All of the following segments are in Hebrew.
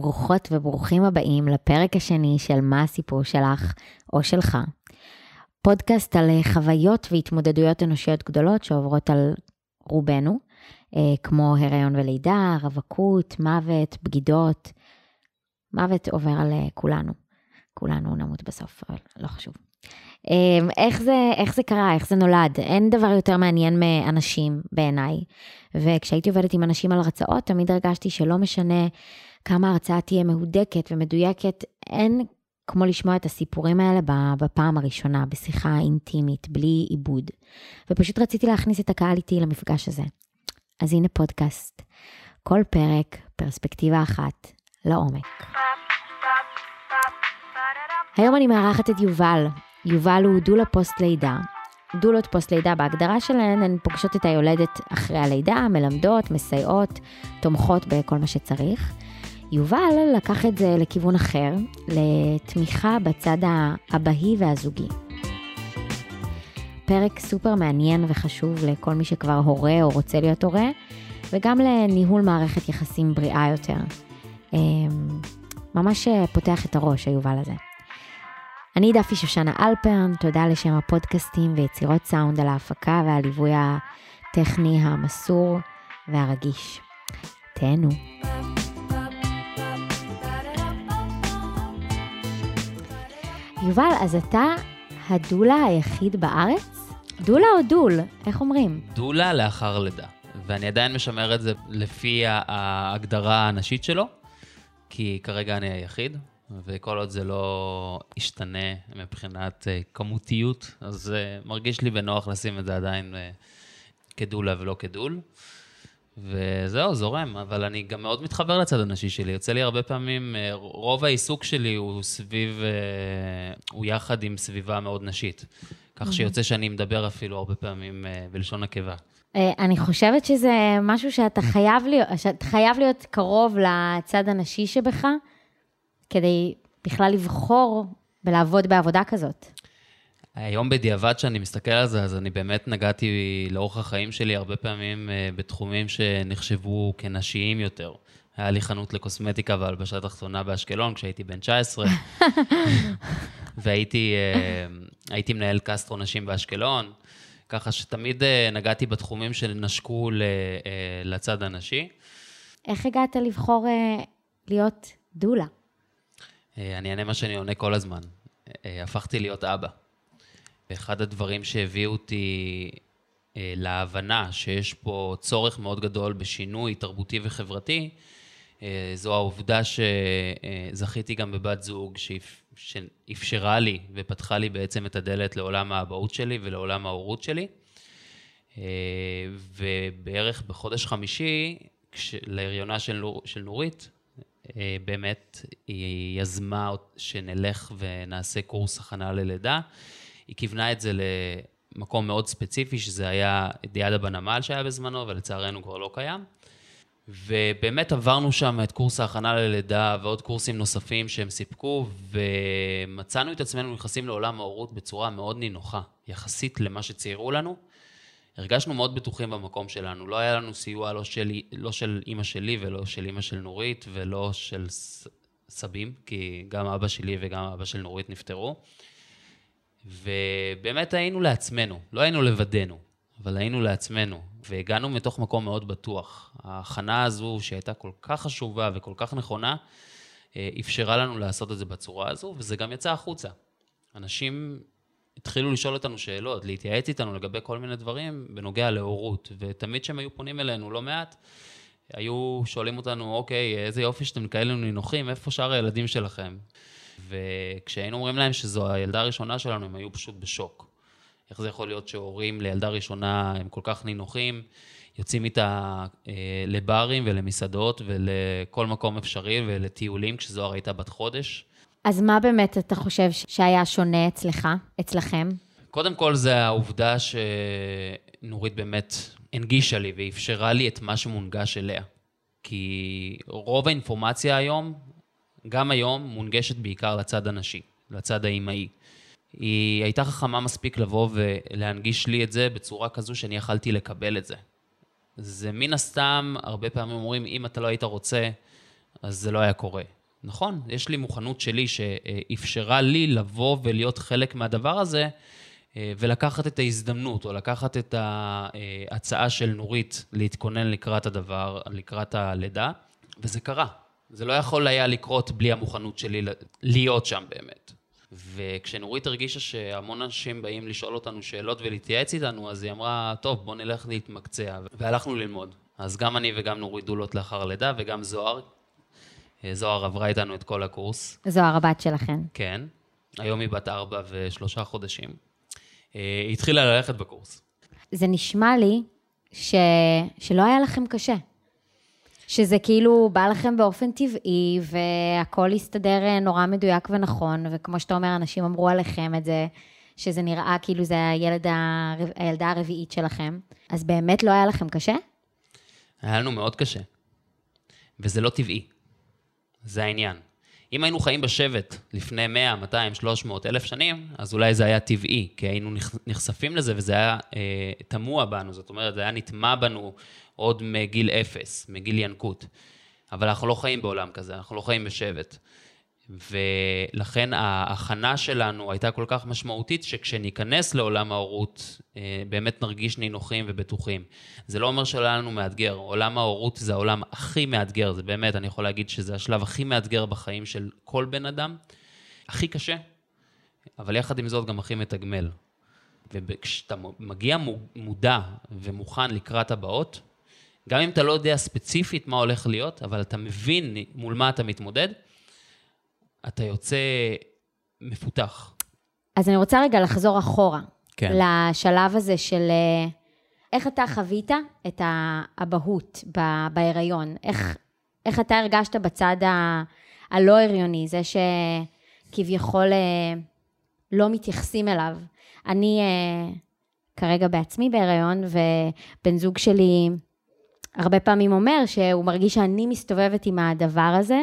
ברוכות וברוכים הבאים לפרק השני של מה הסיפור שלך או שלך. פודקאסט על חוויות והתמודדויות אנושיות גדולות שעוברות על רובנו, אה, כמו הריון ולידה, רווקות, מוות, בגידות. מוות עובר על אה, כולנו. כולנו נמות בסוף, אבל לא חשוב. אה, איך זה, איך זה קרה, איך זה נולד? אין דבר יותר מעניין מאנשים בעיניי. וכשהייתי עובדת עם אנשים על הרצאות, תמיד הרגשתי שלא משנה כמה ההרצאה תהיה מהודקת ומדויקת, אין כמו לשמוע את הסיפורים האלה בפעם הראשונה, בשיחה אינטימית, בלי עיבוד. ופשוט רציתי להכניס את הקהל איתי למפגש הזה. אז הנה פודקאסט. כל פרק, פרספקטיבה אחת, לעומק. היום אני מארחת את יובל. יובל הוא דולה פוסט לידה. דולות פוסט לידה בהגדרה שלהן, הן פוגשות את היולדת אחרי הלידה, מלמדות, מסייעות, תומכות בכל מה שצריך. יובל לקח את זה לכיוון אחר, לתמיכה בצד האבהי והזוגי. פרק סופר מעניין וחשוב לכל מי שכבר הורה או רוצה להיות הורה, וגם לניהול מערכת יחסים בריאה יותר. אמ, ממש פותח את הראש, היובל הזה. אני דפי שושנה אלפרן, תודה לשם הפודקאסטים ויצירות סאונד על ההפקה והליווי הטכני המסור והרגיש. תהנו. יובל, אז אתה הדולה היחיד בארץ? דולה או דול? איך אומרים? דולה לאחר לידה. ואני עדיין משמר את זה לפי ההגדרה הנשית שלו, כי כרגע אני היחיד, וכל עוד זה לא ישתנה מבחינת uh, כמותיות, אז uh, מרגיש לי בנוח לשים את זה עדיין uh, כדולה ולא כדול. וזהו, זורם, אבל אני גם מאוד מתחבר לצד הנשי שלי. יוצא לי הרבה פעמים, רוב העיסוק שלי הוא סביב, הוא יחד עם סביבה מאוד נשית. כך שיוצא שאני מדבר אפילו הרבה פעמים בלשון נקבה. אני חושבת שזה משהו שאתה חייב להיות, שאתה חייב להיות קרוב לצד הנשי שבך, כדי בכלל לבחור ולעבוד בעבודה כזאת. היום בדיעבד שאני מסתכל על זה, אז אני באמת נגעתי לאורך החיים שלי הרבה פעמים אה, בתחומים שנחשבו כנשיים יותר. היה לי חנות לקוסמטיקה והלבשה תחתונה באשקלון כשהייתי בן 19, והייתי אה, מנהל קסטרו נשים באשקלון, ככה שתמיד אה, נגעתי בתחומים שנשקו לצד הנשי. איך הגעת לבחור להיות דולה? אני אענה מה שאני עונה כל הזמן. הפכתי להיות אבא. אחד הדברים שהביאו אותי אה, להבנה שיש פה צורך מאוד גדול בשינוי תרבותי וחברתי, אה, זו העובדה שזכיתי גם בבת זוג שאפשרה לי ופתחה לי בעצם את הדלת לעולם האבהות שלי ולעולם ההורות שלי. אה, ובערך בחודש חמישי, להריונה של, נור, של נורית, באמת היא יזמה שנלך ונעשה קורס הכנה ללידה. היא כיוונה את זה למקום מאוד ספציפי, שזה היה דיאדה בנמל שהיה בזמנו, ולצערנו כבר לא קיים. ובאמת עברנו שם את קורס ההכנה ללידה ועוד קורסים נוספים שהם סיפקו, ומצאנו את עצמנו נכנסים לעולם ההורות בצורה מאוד נינוחה, יחסית למה שציירו לנו. הרגשנו מאוד בטוחים במקום שלנו, לא היה לנו סיוע לא של, לא של אימא שלי ולא של אימא של נורית ולא של סבים, כי גם אבא שלי וגם אבא של נורית נפטרו. ובאמת היינו לעצמנו, לא היינו לבדנו, אבל היינו לעצמנו, והגענו מתוך מקום מאוד בטוח. ההכנה הזו, שהייתה כל כך חשובה וכל כך נכונה, אה, אפשרה לנו לעשות את זה בצורה הזו, וזה גם יצא החוצה. אנשים התחילו לשאול אותנו שאלות, להתייעץ איתנו לגבי כל מיני דברים בנוגע להורות, ותמיד כשהם היו פונים אלינו לא מעט, היו שואלים אותנו, אוקיי, איזה יופי שאתם כאלה נינוחים, איפה שאר הילדים שלכם? וכשהיינו אומרים להם שזו הילדה הראשונה שלנו, הם היו פשוט בשוק. איך זה יכול להיות שהורים לילדה ראשונה הם כל כך נינוחים, יוצאים איתה אה, לברים ולמסעדות ולכל מקום אפשרי ולטיולים כשזוהר הייתה בת חודש. אז מה באמת אתה חושב שהיה שונה אצלך, אצלכם? קודם כל זה העובדה שנורית באמת הנגישה לי ואפשרה לי את מה שמונגש אליה. כי רוב האינפורמציה היום גם היום מונגשת בעיקר לצד הנשי, לצד האימהי. היא הייתה חכמה מספיק לבוא ולהנגיש לי את זה בצורה כזו שאני יכלתי לקבל את זה. זה מן הסתם, הרבה פעמים אומרים, אם אתה לא היית רוצה, אז זה לא היה קורה. נכון, יש לי מוכנות שלי שאפשרה לי לבוא ולהיות חלק מהדבר הזה, אה, ולקחת את ההזדמנות, או לקחת את ההצעה של נורית להתכונן לקראת הדבר, לקראת הלידה, וזה קרה. זה לא יכול היה לקרות בלי המוכנות שלי להיות שם באמת. וכשנורית הרגישה שהמון אנשים באים לשאול אותנו שאלות ולהתייעץ איתנו, אז היא אמרה, טוב, בוא נלך להתמקצע, והלכנו ללמוד. אז גם אני וגם נורית דולות לאחר לידה, וגם זוהר. אה, זוהר עברה איתנו את כל הקורס. זוהר הבת שלכם. כן. היום היא בת ארבע ושלושה חודשים. אה, היא התחילה ללכת בקורס. זה נשמע לי ש... שלא היה לכם קשה. שזה כאילו בא לכם באופן טבעי, והכל הסתדר אה, נורא מדויק ונכון, וכמו שאתה אומר, אנשים אמרו עליכם את זה, שזה נראה כאילו זה הילד הר... הילדה הרביעית שלכם. אז באמת לא היה לכם קשה? היה לנו מאוד קשה. וזה לא טבעי. זה העניין. אם היינו חיים בשבט לפני 100, 200, 300, אלף שנים, אז אולי זה היה טבעי, כי היינו נחשפים לזה וזה היה אה, תמוה בנו, זאת אומרת, זה היה נטמע בנו עוד מגיל אפס, מגיל ינקות. אבל אנחנו לא חיים בעולם כזה, אנחנו לא חיים בשבט. ולכן ההכנה שלנו הייתה כל כך משמעותית, שכשניכנס לעולם ההורות, אה, באמת נרגיש נינוחים ובטוחים. זה לא אומר שלא היה לנו מאתגר, עולם ההורות זה העולם הכי מאתגר, זה באמת, אני יכול להגיד שזה השלב הכי מאתגר בחיים של כל בן אדם, הכי קשה, אבל יחד עם זאת גם הכי מתגמל. וכשאתה מגיע מודע ומוכן לקראת הבאות, גם אם אתה לא יודע ספציפית מה הולך להיות, אבל אתה מבין מול מה אתה מתמודד, אתה יוצא מפותח. אז אני רוצה רגע לחזור אחורה. כן. לשלב הזה של אה, איך אתה חווית את האבהות בהיריון. איך, איך אתה הרגשת בצד ה, הלא הריוני, זה שכביכול אה, לא מתייחסים אליו. אני אה, כרגע בעצמי בהיריון, ובן זוג שלי הרבה פעמים אומר שהוא מרגיש שאני מסתובבת עם הדבר הזה,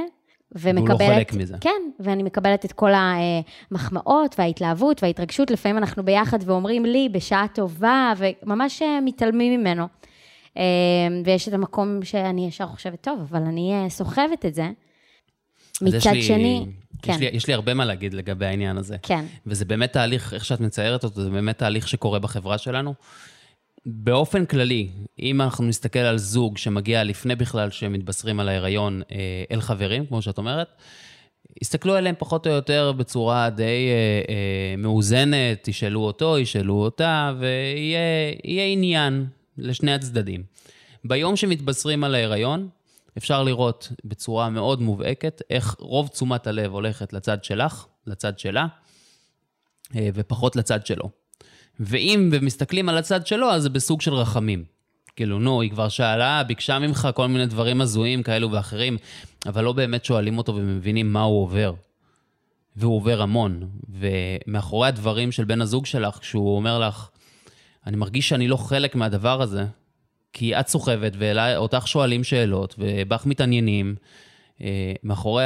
ומקבלת... הוא לא חלק מזה. כן, ואני מקבלת את כל המחמאות וההתלהבות וההתרגשות. לפעמים אנחנו ביחד ואומרים לי, בשעה טובה, וממש אה, מתעלמים ממנו. אה, ויש את המקום שאני ישר חושבת, טוב, אבל אני אה, סוחבת את זה. מצד לי, שני... כן. יש לי, יש לי הרבה מה להגיד לגבי העניין הזה. כן. וזה באמת תהליך, איך שאת מציירת אותו, זה באמת תהליך שקורה בחברה שלנו. באופן כללי, אם אנחנו נסתכל על זוג שמגיע לפני בכלל שהם מתבשרים על ההיריון אה, אל חברים, כמו שאת אומרת, הסתכלו עליהם פחות או יותר בצורה די אה, אה, מאוזנת, תשאלו אותו, ישאלו אותה, ויהיה עניין לשני הצדדים. ביום שמתבשרים על ההיריון, אפשר לראות בצורה מאוד מובהקת איך רוב תשומת הלב הולכת לצד שלך, לצד שלה, אה, ופחות לצד שלו. ואם מסתכלים על הצד שלו, אז זה בסוג של רחמים. כאילו, נו, היא כבר שאלה, ביקשה ממך כל מיני דברים הזויים כאלו ואחרים, אבל לא באמת שואלים אותו ומבינים מה הוא עובר. והוא עובר המון. ומאחורי הדברים של בן הזוג שלך, כשהוא אומר לך, אני מרגיש שאני לא חלק מהדבר הזה, כי את סוחבת ואותך שואלים שאלות ובך מתעניינים, אה, מאחורי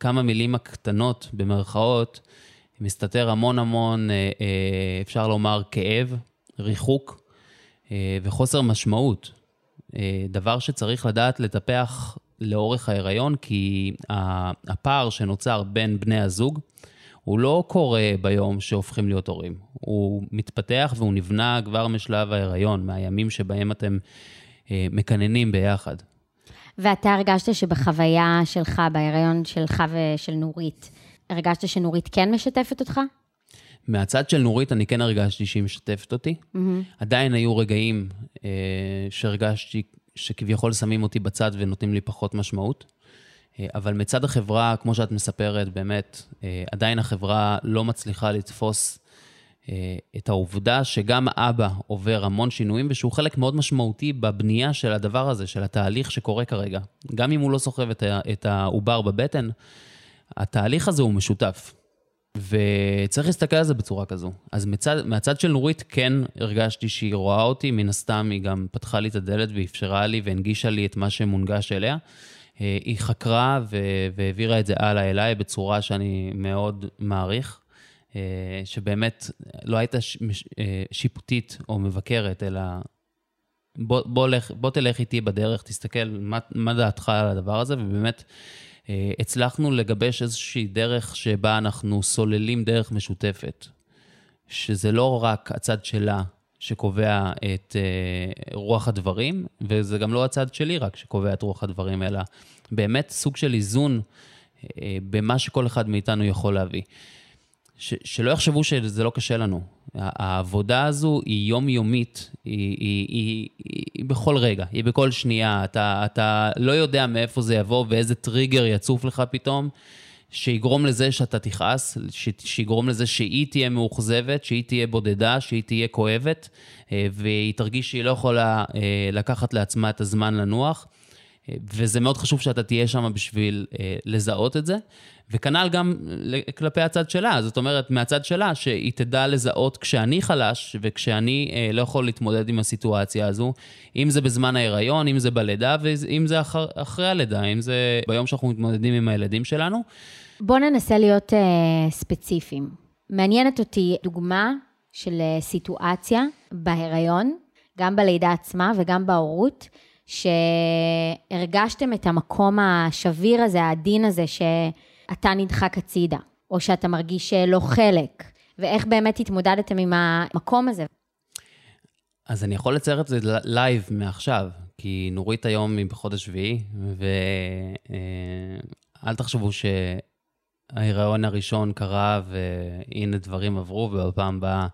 כמה מילים הקטנות, במרכאות, מסתתר המון המון, אה, אה, אפשר לומר, כאב, ריחוק אה, וחוסר משמעות. דבר שצריך לדעת לטפח לאורך ההיריון, כי הפער שנוצר בין בני הזוג, הוא לא קורה ביום שהופכים להיות הורים. הוא מתפתח והוא נבנה כבר משלב ההיריון, מהימים שבהם אתם מקננים ביחד. ואתה הרגשת שבחוויה שלך, בהיריון שלך ושל נורית, הרגשת שנורית כן משתפת אותך? מהצד של נורית אני כן הרגשתי שהיא משתפת אותי. Mm-hmm. עדיין היו רגעים אה, שהרגשתי שכביכול שמים אותי בצד ונותנים לי פחות משמעות. אה, אבל מצד החברה, כמו שאת מספרת, באמת, אה, עדיין החברה לא מצליחה לתפוס אה, את העובדה שגם אבא עובר המון שינויים ושהוא חלק מאוד משמעותי בבנייה של הדבר הזה, של התהליך שקורה כרגע. גם אם הוא לא סוחב את העובר בבטן, התהליך הזה הוא משותף. וצריך להסתכל על זה בצורה כזו. אז מצד, מהצד של נורית כן הרגשתי שהיא רואה אותי, מן הסתם היא גם פתחה לי את הדלת ואפשרה לי והנגישה לי את מה שמונגש אליה. אה, היא חקרה והעבירה את זה הלאה אליי בצורה שאני מאוד מעריך, אה, שבאמת לא הייתה אה, שיפוטית או מבקרת, אלא בוא, בוא, לך, בוא תלך איתי בדרך, תסתכל מה, מה דעתך על הדבר הזה, ובאמת הצלחנו לגבש איזושהי דרך שבה אנחנו סוללים דרך משותפת, שזה לא רק הצד שלה שקובע את אה, רוח הדברים, וזה גם לא הצד שלי רק שקובע את רוח הדברים, אלא באמת סוג של איזון אה, במה שכל אחד מאיתנו יכול להביא. ש, שלא יחשבו שזה לא קשה לנו. העבודה הזו היא יומיומית, היא, היא, היא, היא בכל רגע, היא בכל שנייה. אתה, אתה לא יודע מאיפה זה יבוא ואיזה טריגר יצוף לך פתאום, שיגרום לזה שאתה תכעס, שיגרום לזה שהיא תהיה מאוכזבת, שהיא תהיה בודדה, שהיא תהיה כואבת, אה, והיא תרגיש שהיא לא יכולה אה, לקחת לעצמה את הזמן לנוח. וזה מאוד חשוב שאתה תהיה שם בשביל אה, לזהות את זה. וכנ"ל גם כלפי הצד שלה, זאת אומרת, מהצד שלה, שהיא תדע לזהות כשאני חלש וכשאני אה, לא יכול להתמודד עם הסיטואציה הזו, אם זה בזמן ההיריון, אם זה בלידה, ואם זה אחר, אחרי הלידה, אם זה ביום שאנחנו מתמודדים עם הילדים שלנו. בואו ננסה להיות אה, ספציפיים. מעניינת אותי דוגמה של אה, סיטואציה בהיריון, גם בלידה עצמה וגם בהורות. שהרגשתם את המקום השביר הזה, העדין הזה, שאתה נדחק הצידה, או שאתה מרגיש לא חלק, ואיך באמת התמודדתם עם המקום הזה? אז אני יכול לצייר את זה live מעכשיו, כי נורית היום היא בחודש שביעי, ואל תחשבו שההיריון הראשון קרה והנה דברים עברו, ובפעם הבאה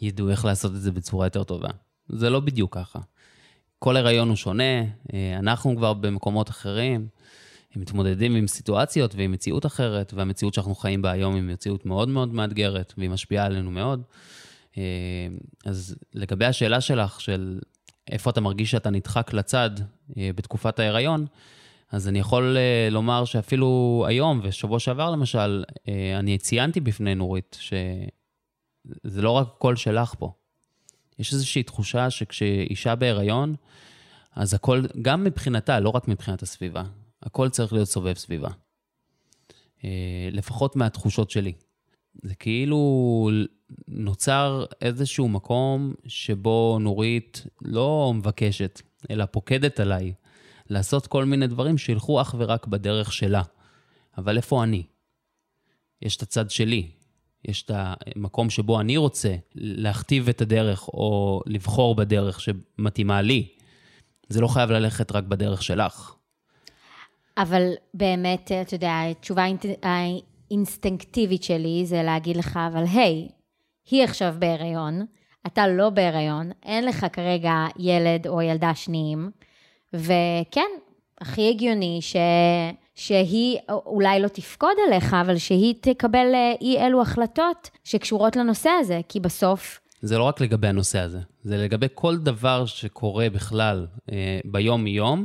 ידעו איך לעשות את זה בצורה יותר טובה. זה לא בדיוק ככה. כל הריון הוא שונה, אה, אנחנו כבר במקומות אחרים, מתמודדים עם סיטואציות ועם מציאות אחרת, והמציאות שאנחנו חיים בה היום היא מציאות מאוד מאוד מאתגרת, והיא משפיעה עלינו מאוד. אה, אז לגבי השאלה שלך, של איפה אתה מרגיש שאתה נדחק לצד אה, בתקופת ההיריון, אז אני יכול לומר שאפילו היום, ושבוע שעבר למשל, אני ציינתי בפני נורית שזה לא רק קול שלך פה. יש איזושהי תחושה שכשאישה בהיריון, אז הכל, גם מבחינתה, לא רק מבחינת הסביבה, הכל צריך להיות סובב סביבה. אה, לפחות מהתחושות שלי. זה כאילו נוצר איזשהו מקום שבו נורית לא מבקשת, אלא פוקדת עליי לעשות כל מיני דברים שילכו אך ורק בדרך שלה. אבל איפה אני? יש את הצד שלי, יש את המקום שבו אני רוצה להכתיב את הדרך או לבחור בדרך שמתאימה לי. זה לא חייב ללכת רק בדרך שלך. אבל באמת, אתה יודע, התשובה האינסטינקטיבית שלי זה להגיד לך, אבל היי, היא עכשיו בהיריון, אתה לא בהיריון, אין לך כרגע ילד או ילדה שניים, וכן, הכי הגיוני ש... שהיא אולי לא תפקוד עליך, אבל שהיא תקבל אה, אי אלו החלטות שקשורות לנושא הזה, כי בסוף... זה לא רק לגבי הנושא הזה, זה לגבי כל דבר שקורה בכלל אה, ביום-יום,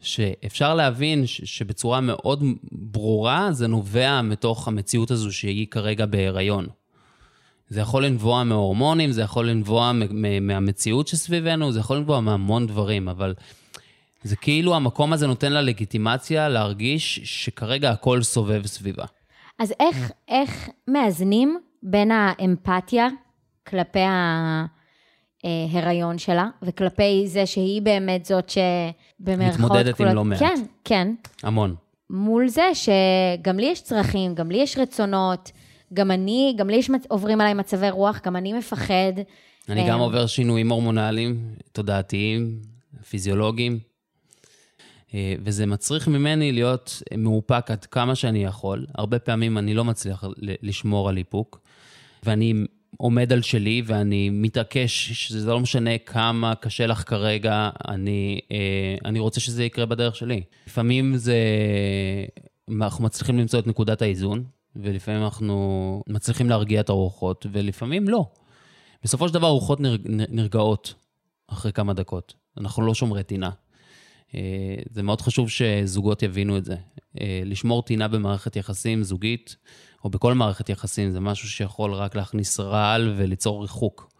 שאפשר להבין ש- שבצורה מאוד ברורה זה נובע מתוך המציאות הזו שהיא כרגע בהיריון. זה יכול לנבוע מהורמונים, זה יכול לנבוע מהמציאות שסביבנו, זה יכול לנבוע מהמון דברים, אבל זה כאילו המקום הזה נותן לה לגיטימציה להרגיש שכרגע הכל סובב סביבה. אז איך, איך מאזנים בין האמפתיה כלפי ההיריון שלה, וכלפי זה שהיא באמת זאת שבמרכאות... מתמודדת עם לא מעט. כן, כן. המון. מול זה שגם לי יש צרכים, גם לי יש רצונות, גם אני, גם לי יש, עוברים עליי מצבי רוח, גם אני מפחד. אני גם אה, עובר שינויים הורמונליים, תודעתיים, פיזיולוגיים. אה, וזה מצריך ממני להיות מאופק עד כמה שאני יכול. הרבה פעמים אני לא מצליח לשמור על איפוק, ואני עומד על שלי ואני מתעקש שזה לא משנה כמה קשה לך כרגע, אני, אה, אני רוצה שזה יקרה בדרך שלי. לפעמים זה, אנחנו מצליחים למצוא את נקודת האיזון, ולפעמים אנחנו מצליחים להרגיע את הרוחות, ולפעמים לא. בסופו של דבר הרוחות נרגעות אחרי כמה דקות. אנחנו לא שומרי טינה. אה, זה מאוד חשוב שזוגות יבינו את זה. אה, לשמור טינה במערכת יחסים זוגית, או בכל מערכת יחסים, זה משהו שיכול רק להכניס רעל וליצור ריחוק.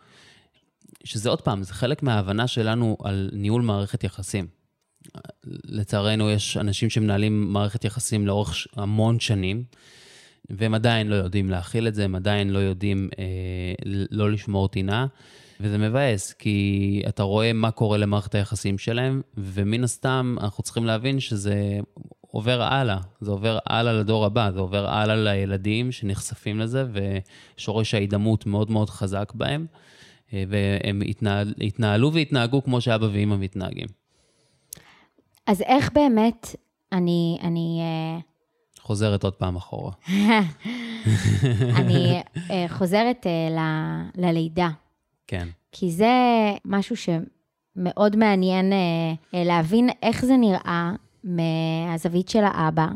שזה עוד פעם, זה חלק מההבנה שלנו על ניהול מערכת יחסים. לצערנו, יש אנשים שמנהלים מערכת יחסים לאורך המון שנים, והם עדיין לא יודעים להכיל את זה, הם עדיין לא יודעים אה, לא לשמור טינה. וזה מבאס, כי אתה רואה מה קורה למערכת היחסים שלהם, ומן הסתם אנחנו צריכים להבין שזה עובר הלאה. זה עובר הלאה לדור הבא, זה עובר הלאה לילדים שנחשפים לזה, ושורש ההידמות מאוד מאוד חזק בהם, אה, והם התנהל, התנהלו והתנהגו כמו שאבא ואימא מתנהגים. אז איך באמת, אני... אני אה, חוזרת עוד פעם אחורה. אני אה, חוזרת ל, ללידה. כן. כי זה משהו שמאוד מעניין להבין איך זה נראה מהזווית של האבא,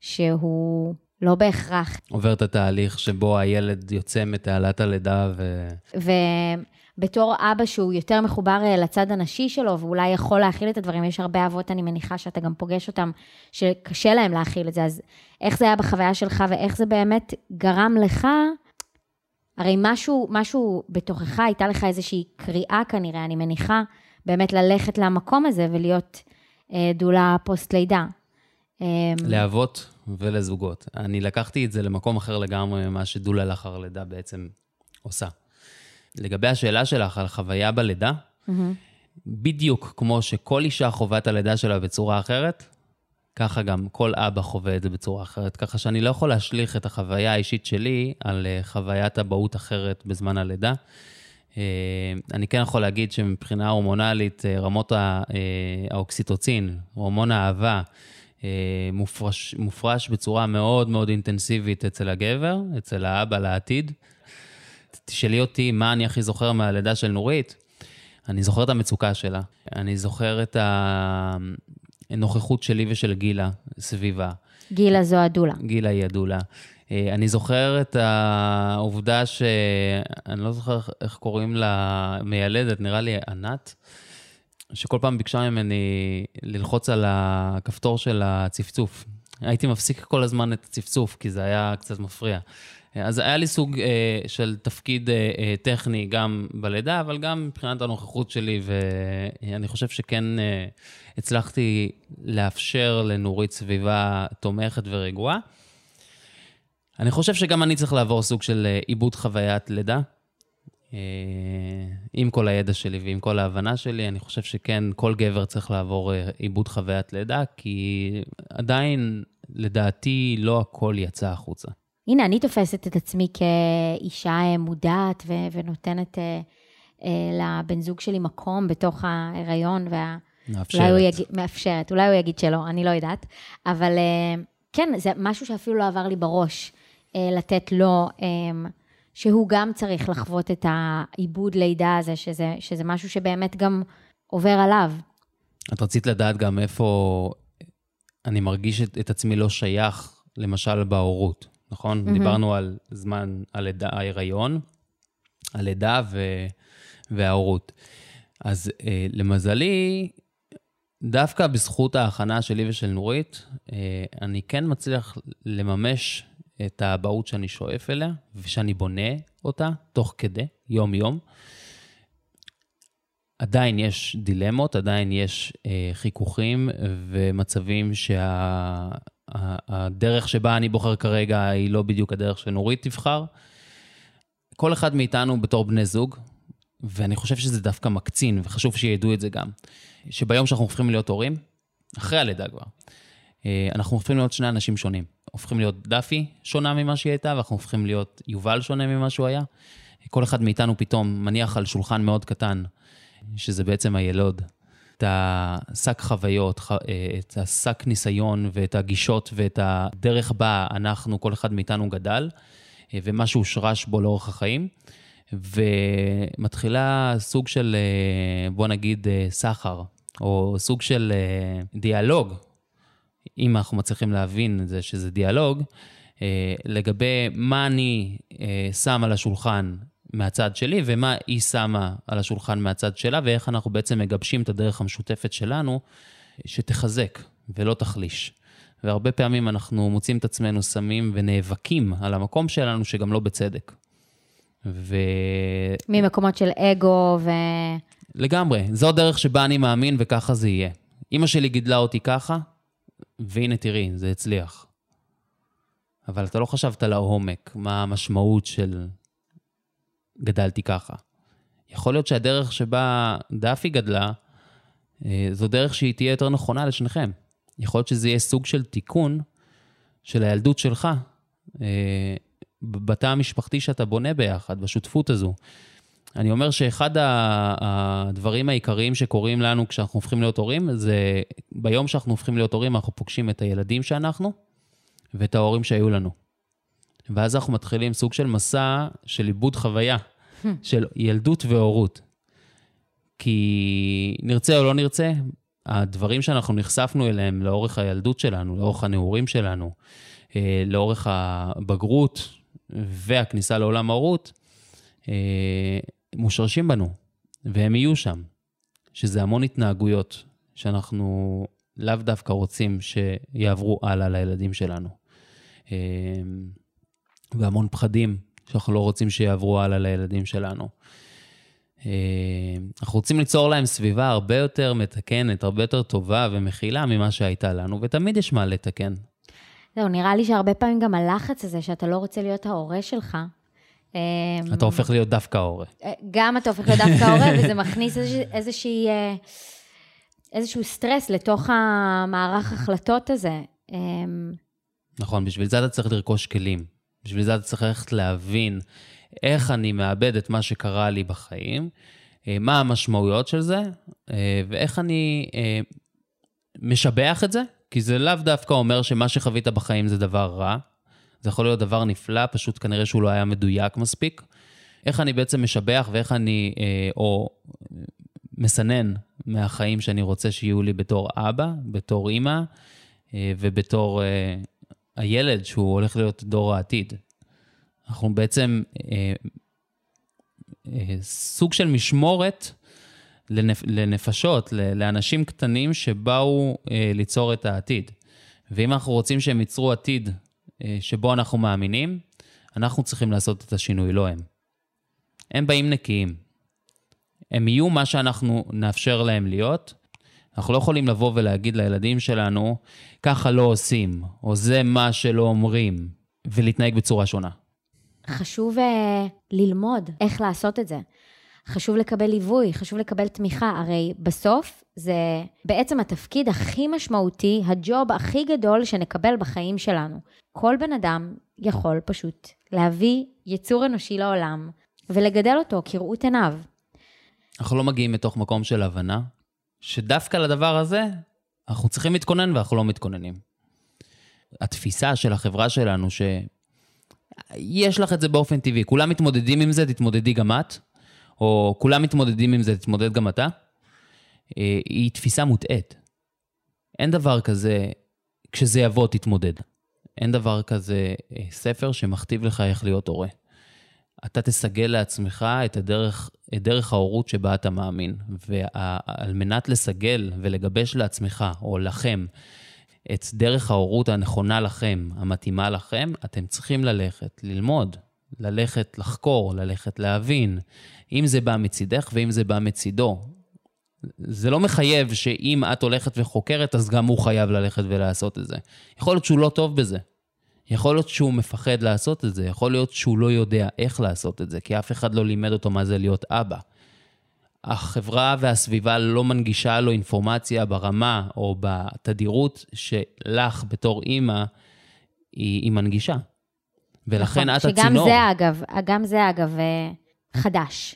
שהוא לא בהכרח... עובר את התהליך שבו הילד יוצא מתעלת הלידה ו... ובתור אבא שהוא יותר מחובר אה, לצד הנשי שלו, ואולי יכול להכיל את הדברים, יש הרבה אבות, אני מניחה שאתה גם פוגש אותם, שקשה להם להכיל את זה, אז איך זה היה בחוויה שלך, ואיך זה באמת גרם לך... הרי משהו, משהו בתוכך, הייתה לך איזושהי קריאה כנראה, אני מניחה, באמת ללכת למקום הזה ולהיות דולה פוסט-לידה. אמ, לאבות ולזוגות. אני לקחתי את זה למקום אחר לגמרי ממה שדולה לאחר לידה בעצם עושה. לגבי השאלה שלך על חוויה בלידה, mm-hmm. בדיוק כמו שכל אישה חווה את הלידה שלה בצורה אחרת, ככה גם כל אבא חווה את זה בצורה אחרת. ככה שאני לא יכול להשליך את החוויה האישית שלי על אה, חוויית אבהות אחרת בזמן הלידה. אה, אני כן יכול להגיד שמבחינה הורמונלית, אה, רמות אה, האוקסיטוצין, הורמון האהבה, מופרש, מופרש בצורה מאוד מאוד אינטנסיבית אצל הגבר, אצל האבא לעתיד. תשאלי אותי מה אני הכי זוכר מהלידה של נורית, אני זוכר את המצוקה שלה, אני זוכר את הנוכחות שלי ושל גילה סביבה. גילה זו הדולה. גילה היא הדולה. אה, אני זוכר את העובדה ש... אני לא זוכר איך קוראים לה מיילדת, נראה לי ענת, שכל פעם ביקשה ממני ללחוץ על הכפתור של הצפצוף. הייתי מפסיק כל הזמן את הצפצוף, כי זה היה קצת מפריע. אז היה לי סוג אה, של תפקיד אה, אה, טכני גם בלידה, אבל גם מבחינת הנוכחות שלי, ואני חושב שכן אה, הצלחתי לאפשר לנורית סביבה תומכת ורגועה. אני חושב שגם אני צריך לעבור סוג של אה, עיבוד חוויית לידה. אה, עם כל הידע שלי ועם כל ההבנה שלי, אני חושב שכן, כל גבר צריך לעבור אה, עיבוד חוויית לידה, כי עדיין, לדעתי, לא הכל יצא החוצה. הנה, אני תופסת את עצמי כאישה מודעת ו- ונותנת אה, אה, לבן זוג שלי מקום בתוך ההיריון, וה... מאפשרת. אולי הוא יגיד, מאפשרת, אולי הוא יגיד שלא, אני לא יודעת. אבל אה, כן, זה משהו שאפילו לא עבר לי בראש. אה, לתת לו, אמ, שהוא גם צריך לחוות את העיבוד לידה הזה, שזה, שזה משהו שבאמת גם עובר עליו. את רצית לדעת גם איפה אני מרגיש את, את עצמי לא שייך, למשל בהורות, נכון? Mm-hmm. דיברנו על זמן הלידה, ההיריון, הלידה ו, וההורות. אז אה, למזלי, דווקא בזכות ההכנה שלי ושל נורית, אה, אני כן מצליח לממש את האבהות שאני שואף אליה, ושאני בונה אותה תוך כדי, יום-יום. עדיין יש דילמות, עדיין יש אה, חיכוכים ומצבים שהדרך שה, שבה אני בוחר כרגע היא לא בדיוק הדרך שנורית תבחר. כל אחד מאיתנו בתור בני זוג, ואני חושב שזה דווקא מקצין, וחשוב שידעו את זה גם, שביום שאנחנו הופכים להיות הורים, אחרי הלידה כבר, אנחנו הופכים להיות שני אנשים שונים. הופכים להיות דאפי שונה ממה שהיא הייתה, ואנחנו הופכים להיות יובל שונה ממה שהוא היה. כל אחד מאיתנו פתאום מניח על שולחן מאוד קטן, שזה בעצם הילוד, את השק חוויות, אה, את השק ניסיון ואת הגישות ואת הדרך בה אנחנו, כל אחד מאיתנו גדל, אה, ומה שהושרש בו לאורך החיים. ומתחילה סוג של, בוא נגיד, סחר, או סוג של דיאלוג אם אנחנו מצליחים להבין את זה שזה דיאלוג, אה, לגבי מה אני אה, שם על השולחן מהצד שלי ומה היא שמה על השולחן מהצד שלה, ואיך אנחנו בעצם מגבשים את הדרך המשותפת שלנו, שתחזק ולא תחליש. והרבה פעמים אנחנו מוצאים את עצמנו שמים ונאבקים על המקום שלנו, שגם לא בצדק. ו... ממקומות של אגו ו... לגמרי, זו הדרך שבה אני מאמין וככה זה יהיה. אימא שלי גידלה אותי ככה, והנה תראי, זה הצליח. אבל אתה לא חשבת לעומק מה המשמעות של גדלתי ככה. יכול להיות שהדרך שבה דאפי גדלה, אה, זו דרך שהיא תהיה יותר נכונה לשניכם. יכול להיות שזה יהיה סוג של תיקון של הילדות שלך, אה, בתא המשפחתי שאתה בונה ביחד, בשותפות הזו. אני אומר שאחד הדברים העיקריים שקורים לנו כשאנחנו הופכים להיות הורים, זה ביום שאנחנו הופכים להיות הורים, אנחנו פוגשים את הילדים שאנחנו ואת ההורים שהיו לנו. ואז אנחנו מתחילים סוג של מסע של עיבוד חוויה, של ילדות והורות. כי נרצה או לא נרצה, הדברים שאנחנו נחשפנו אליהם לאורך הילדות שלנו, לאורך הנעורים שלנו, אה, לאורך הבגרות והכניסה לעולם ההורות, אה, מושרשים בנו, והם יהיו שם. שזה המון התנהגויות שאנחנו לאו דווקא רוצים שיעברו הלאה לילדים שלנו. אה, והמון פחדים שאנחנו לא רוצים שיעברו הלאה לילדים שלנו. אנחנו רוצים ליצור להם סביבה הרבה יותר מתקנת, הרבה יותר טובה ומכילה ממה שהייתה לנו, ותמיד יש מה לתקן. זהו, נראה לי שהרבה פעמים גם הלחץ הזה, שאתה לא רוצה להיות ההורה שלך. אמ, אתה הופך להיות דווקא ההורה. אה, גם אתה הופך להיות דווקא ההורה, וזה מכניס איזושהי, אה, איזשהו סטרס לתוך המערך החלטות הזה. אמ, נכון, בשביל זה אתה צריך לרכוש כלים. בשביל זה אתה צריך ללכת להבין איך אני מאבד את מה שקרה לי בחיים, אה, מה המשמעויות של זה, ואיך אני משבח את זה, כי זה לאו דווקא אומר שמה שחווית בחיים זה דבר רע. זה יכול להיות דבר נפלא, פשוט כנראה שהוא לא היה מדויק מספיק. איך אני בעצם משבח ואיך אני, אה, או מסנן מהחיים שאני רוצה שיהיו לי בתור אבא, בתור אימא, אה, ובתור אה, הילד שהוא הולך להיות דור העתיד. אנחנו בעצם אה, אה, סוג של משמורת לנפ, לנפשות, לאנשים קטנים שבאו אה, ליצור את העתיד. ואם אנחנו רוצים שהם ייצרו עתיד אה, שבו אנחנו מאמינים, אנחנו צריכים לעשות את השינוי, לא הם. הם באים נקיים. הם יהיו מה שאנחנו נאפשר להם להיות. אנחנו לא יכולים לבוא ולהגיד לילדים שלנו, ככה לא עושים, או זה מה שלא אומרים, ולהתנהג בצורה שונה. חשוב uh, ללמוד איך לעשות את זה. חשוב לקבל ליווי, חשוב לקבל תמיכה. הרי בסוף זה בעצם התפקיד הכי משמעותי, הג'וב הכי גדול שנקבל בחיים שלנו. כל בן אדם יכול פשוט להביא יצור אנושי לעולם ולגדל אותו כראות עיניו. אנחנו לא מגיעים מתוך מקום של הבנה, שדווקא לדבר הזה אנחנו צריכים להתכונן ואנחנו לא מתכוננים. התפיסה של החברה שלנו, שיש לך את זה באופן טבעי, כולם מתמודדים עם זה, תתמודדי גם את, או כולם מתמודדים עם זה, תתמודד גם אתה, אה, היא תפיסה מוטעית. אין דבר כזה, כשזה יבוא, תתמודד. אין דבר כזה אה, ספר שמכתיב לך איך להיות הורה. אתה תסגל לעצמך את הדרך, את דרך ההורות שבה אתה מאמין. ועל מנת לסגל ולגבש לעצמך, או לכם, את דרך ההורות הנכונה לכם, המתאימה לכם, אתם צריכים ללכת, ללמוד, ללכת לחקור, ללכת להבין, אם זה בא מצידך ואם זה בא מצידו. זה לא מחייב שאם את הולכת וחוקרת, אז גם הוא חייב ללכת ולעשות את זה. יכול להיות שהוא לא טוב בזה. יכול להיות שהוא מפחד לעשות את זה, יכול להיות שהוא לא יודע איך לעשות את זה, כי אף אחד לא לימד אותו מה זה להיות אבא. החברה והסביבה לא מנגישה לו אינפורמציה ברמה או בתדירות שלך בתור אימא היא, היא מנגישה. ולכן נכון, את שגם הצינור. שגם זה אגב, גם זה אגב אה, חדש.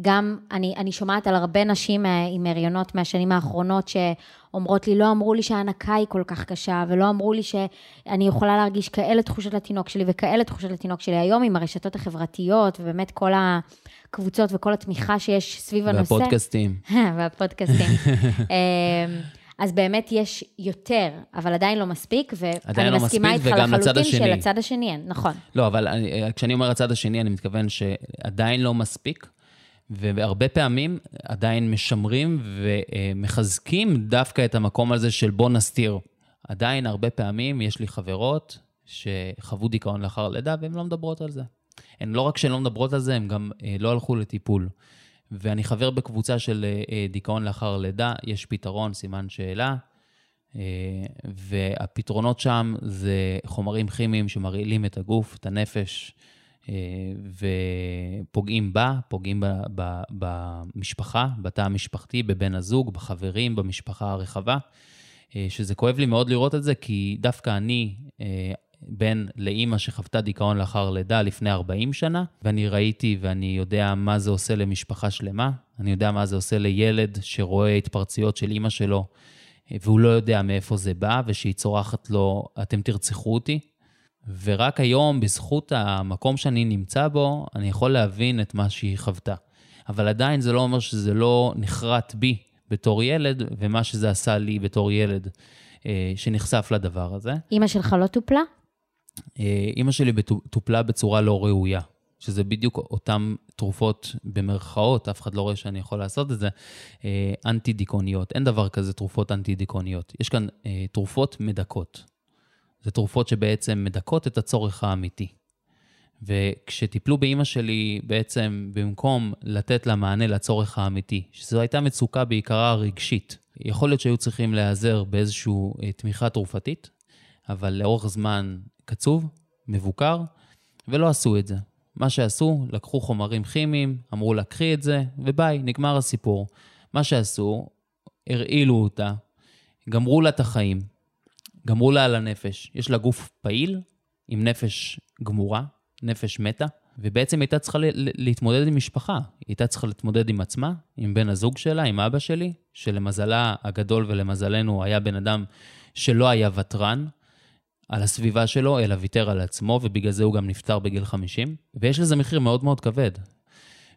גם אני, אני שומעת על הרבה נשים אה, עם הריונות מהשנים האחרונות שאומרות לי, לא אמרו לי שההנקה היא כל כך קשה, ולא אמרו לי שאני יכולה להרגיש כאלה תחושות לתינוק שלי וכאלה תחושות לתינוק שלי. היום עם הרשתות החברתיות, ובאמת כל הקבוצות וכל התמיכה שיש סביב הנושא. והפודקאסטים. והפודקאסטים. אמ, אז באמת יש יותר, אבל עדיין לא מספיק, ואני לא מסכימה איתך לחלוטין שלצד השני אין, נכון. לא, אבל אני, כשאני אומר הצד השני, אני מתכוון שעדיין לא מספיק, והרבה פעמים עדיין משמרים ומחזקים דווקא את המקום הזה של בוא נסתיר. עדיין הרבה פעמים יש לי חברות שחוו דיכאון לאחר לידה והן לא מדברות על זה. הן לא רק שהן לא מדברות על זה, הן גם אה, לא הלכו לטיפול. ואני חבר בקבוצה של אה, אה, דיכאון לאחר לידה, יש פתרון, סימן שאלה, והפתרונות שם זה חומרים כימיים שמרעילים את הגוף, את הנפש, ופוגעים בה, פוגעים ב, ב, במשפחה, בתא המשפחתי, בבן הזוג, בחברים, במשפחה הרחבה, שזה כואב לי מאוד לראות את זה, כי דווקא אני בן לאימא שחוותה דיכאון לאחר לידה לפני 40 שנה, ואני ראיתי ואני יודע מה זה עושה למשפחה שלמה, אני יודע מה זה עושה לילד שרואה התפרצויות של אימא שלו, והוא לא יודע מאיפה זה בא, ושהיא צורחת לו, אתם תרצחו אותי. ורק היום, בזכות המקום שאני נמצא בו, אני יכול להבין את מה שהיא חוותה. אבל עדיין זה לא אומר שזה לא נחרט בי בתור ילד, ומה שזה עשה לי בתור ילד אה, שנחשף לדבר הזה. אימא שלך לא טופלה? אה, אימא שלי טופלה בצורה לא ראויה, שזה בדיוק אותן תרופות במרכאות, אף אחד לא רואה שאני יכול לעשות את זה, אה, אנטי-דיכאוניות. אין דבר כזה תרופות אנטי-דיכאוניות. יש כאן אה, תרופות מדכאות. זה תרופות שבעצם מדכאות את הצורך האמיתי. וכשטיפלו באימא שלי, בעצם במקום לתת לה מענה לצורך האמיתי, שזו הייתה מצוקה בעיקרה רגשית, יכול להיות שהיו צריכים להיעזר באיזושהי תמיכה תרופתית, אבל לאורך זמן קצוב, מבוקר, ולא עשו את זה. מה שעשו, לקחו חומרים כימיים, אמרו לה, קחי את זה, וביי, נגמר הסיפור. מה שעשו, הרעילו אותה, גמרו לה את החיים, גמרו לה על הנפש. יש לה גוף פעיל, עם נפש גמורה, נפש מתה, ובעצם הייתה צריכה להתמודד עם משפחה. היא הייתה צריכה להתמודד עם עצמה, עם בן הזוג שלה, עם אבא שלי, שלמזלה הגדול ולמזלנו היה בן אדם שלא היה ותרן, על הסביבה שלו, אלא ויתר על עצמו, ובגלל זה הוא גם נפטר בגיל 50. ויש לזה מחיר מאוד מאוד כבד.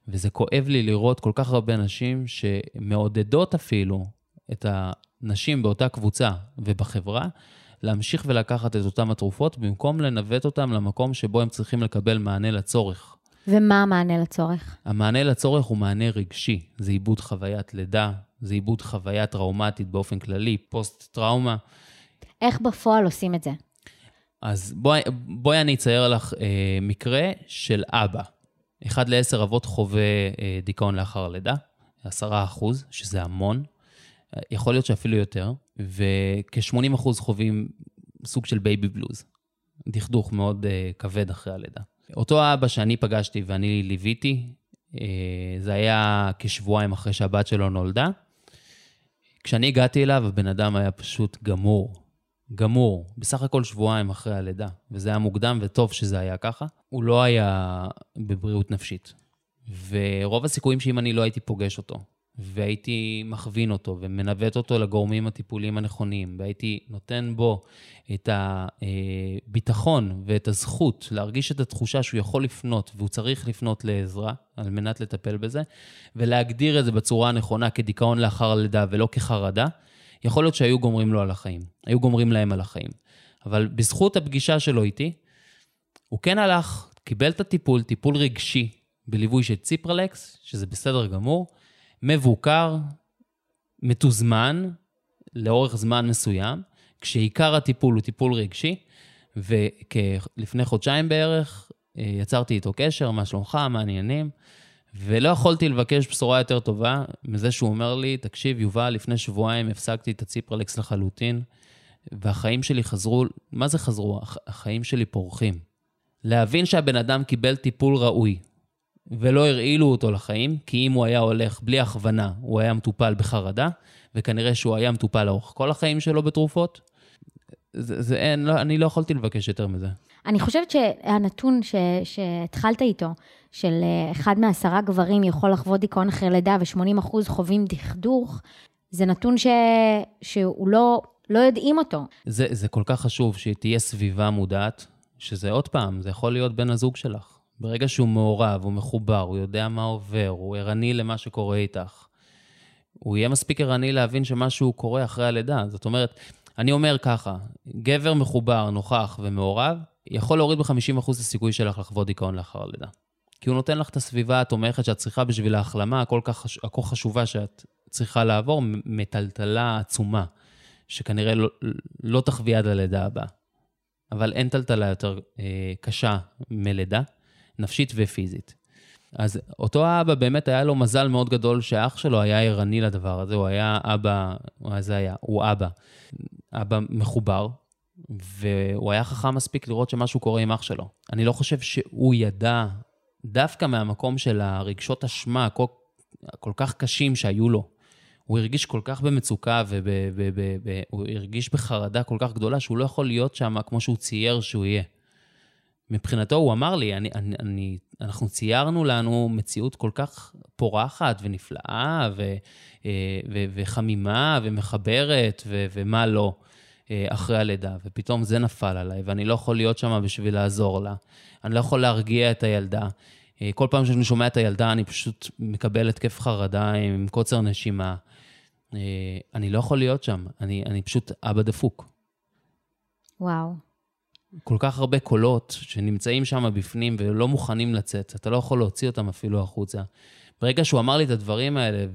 וזה כואב לי לראות כל כך הרבה נשים שמעודדות אפילו את הנשים באותה קבוצה ובחברה, להמשיך ולקחת את אותן התרופות, במקום לנווט אותן למקום שבו הם צריכים לקבל מענה לצורך. ומה המענה לצורך? המענה לצורך הוא מענה רגשי. זה עיבוד חוויית לידה, זה עיבוד חוויה טראומטית באופן כללי, פוסט-טראומה. איך בפועל עושים את זה? אז בואי בוא אני אצייר לך אה, מקרה של אבא. אחד לעשר אבות חווה אה, דיכאון לאחר הלידה, עשרה אחוז, שזה המון. יכול להיות שאפילו יותר, וכ-80 אחוז חווים סוג של baby blues. דכדוך מאוד אה, כבד אחרי הלידה. אותו אבא שאני פגשתי ואני ליוויתי, אה, זה היה כשבועיים אחרי שהבת שלו נולדה. כשאני הגעתי אליו, הבן אדם היה פשוט גמור. גמור, בסך הכל שבועיים אחרי הלידה, וזה היה מוקדם וטוב שזה היה ככה, הוא לא היה בבריאות נפשית. ורוב הסיכויים שאם אני לא הייתי פוגש אותו, והייתי מכווין אותו ומנווט אותו לגורמים הטיפוליים הנכונים, והייתי נותן בו את הביטחון ואת הזכות להרגיש את התחושה שהוא יכול לפנות והוא צריך לפנות לעזרה על מנת לטפל בזה, ולהגדיר את זה בצורה הנכונה כדיכאון לאחר הלידה ולא כחרדה, יכול להיות שהיו גומרים לו על החיים, היו גומרים להם על החיים. אבל בזכות הפגישה שלו איתי, הוא כן הלך, קיבל את הטיפול, טיפול רגשי, בליווי של ציפרלקס, שזה בסדר גמור, מבוקר, מתוזמן, לאורך זמן מסוים, כשעיקר הטיפול הוא טיפול רגשי, ולפני חודשיים בערך אה, יצרתי איתו קשר, מה שלומך, מה העניינים, ולא יכולתי לבקש בשורה יותר טובה מזה שהוא אומר לי, תקשיב, יובל, לפני שבועיים הפסקתי את הציפרלקס לחלוטין, והחיים שלי חזרו, מה זה חזרו? החיים שלי פורחים. להבין שהבן אדם קיבל טיפול ראוי, ולא הרעילו אותו לחיים, כי אם הוא היה הולך בלי הכוונה, הוא היה מטופל בחרדה, וכנראה שהוא היה מטופל לאורך כל החיים שלו בתרופות. זה, זה אין, לא, אני לא יכולתי לבקש יותר מזה. אני חושבת שהנתון ש, שהתחלת איתו, של אה, אחד מעשרה גברים יכול לחוות דיכאון אחרי לידה ו-80 אחוז חווים דכדוך, זה נתון ש, שהוא לא, לא יודעים אותו. זה, זה כל כך חשוב שתהיה סביבה מודעת, שזה עוד פעם, זה יכול להיות בן הזוג שלך. ברגע שהוא מעורב, הוא מחובר, הוא יודע מה עובר, הוא ערני למה שקורה איתך. הוא יהיה מספיק ערני להבין שמשהו קורה אחרי הלידה. זאת אומרת, אני אומר ככה, גבר מחובר, נוכח ומעורב, יכול להוריד ב-50% את הסיכוי שלך לחוות דיכאון לאחר הלידה. כי הוא נותן לך את הסביבה התומכת שאת צריכה בשביל ההחלמה הכל כך הכל חשובה שאת צריכה לעבור, מטלטלה עצומה, שכנראה לא, לא תחווי עד הלידה הבאה. אבל אין טלטלה יותר אה, קשה מלידה, נפשית ופיזית. אז אותו האבא, באמת היה לו מזל מאוד גדול שאח שלו היה ערני לדבר הזה, הוא היה אבא, מה זה היה? הוא אבא. אבא מחובר, והוא היה חכם מספיק לראות שמשהו קורה עם אח שלו. אני לא חושב שהוא ידע, דווקא מהמקום של הרגשות אשמה כל, כל כך קשים שהיו לו, הוא הרגיש כל כך במצוקה והוא הרגיש בחרדה כל כך גדולה שהוא לא יכול להיות שם כמו שהוא צייר שהוא יהיה. מבחינתו הוא אמר לי, אני, אני, אני, אנחנו ציירנו לנו מציאות כל כך פורחת ונפלאה ו, אה, ו, וחמימה ומחברת ו, ומה לא אה, אחרי הלידה, ופתאום זה נפל עליי ואני לא יכול להיות שם בשביל לעזור לה. אני לא יכול להרגיע את הילדה. אה, כל פעם שאני שומע את הילדה אני פשוט מקבל התקף חרדה עם קוצר נשימה. אני לא יכול להיות שם, אני, אני פשוט אבא דפוק. וואו. כל כך הרבה קולות שנמצאים שם בפנים ולא מוכנים לצאת, אתה לא יכול להוציא אותם אפילו החוצה. ברגע שהוא אמר לי את הדברים האלה,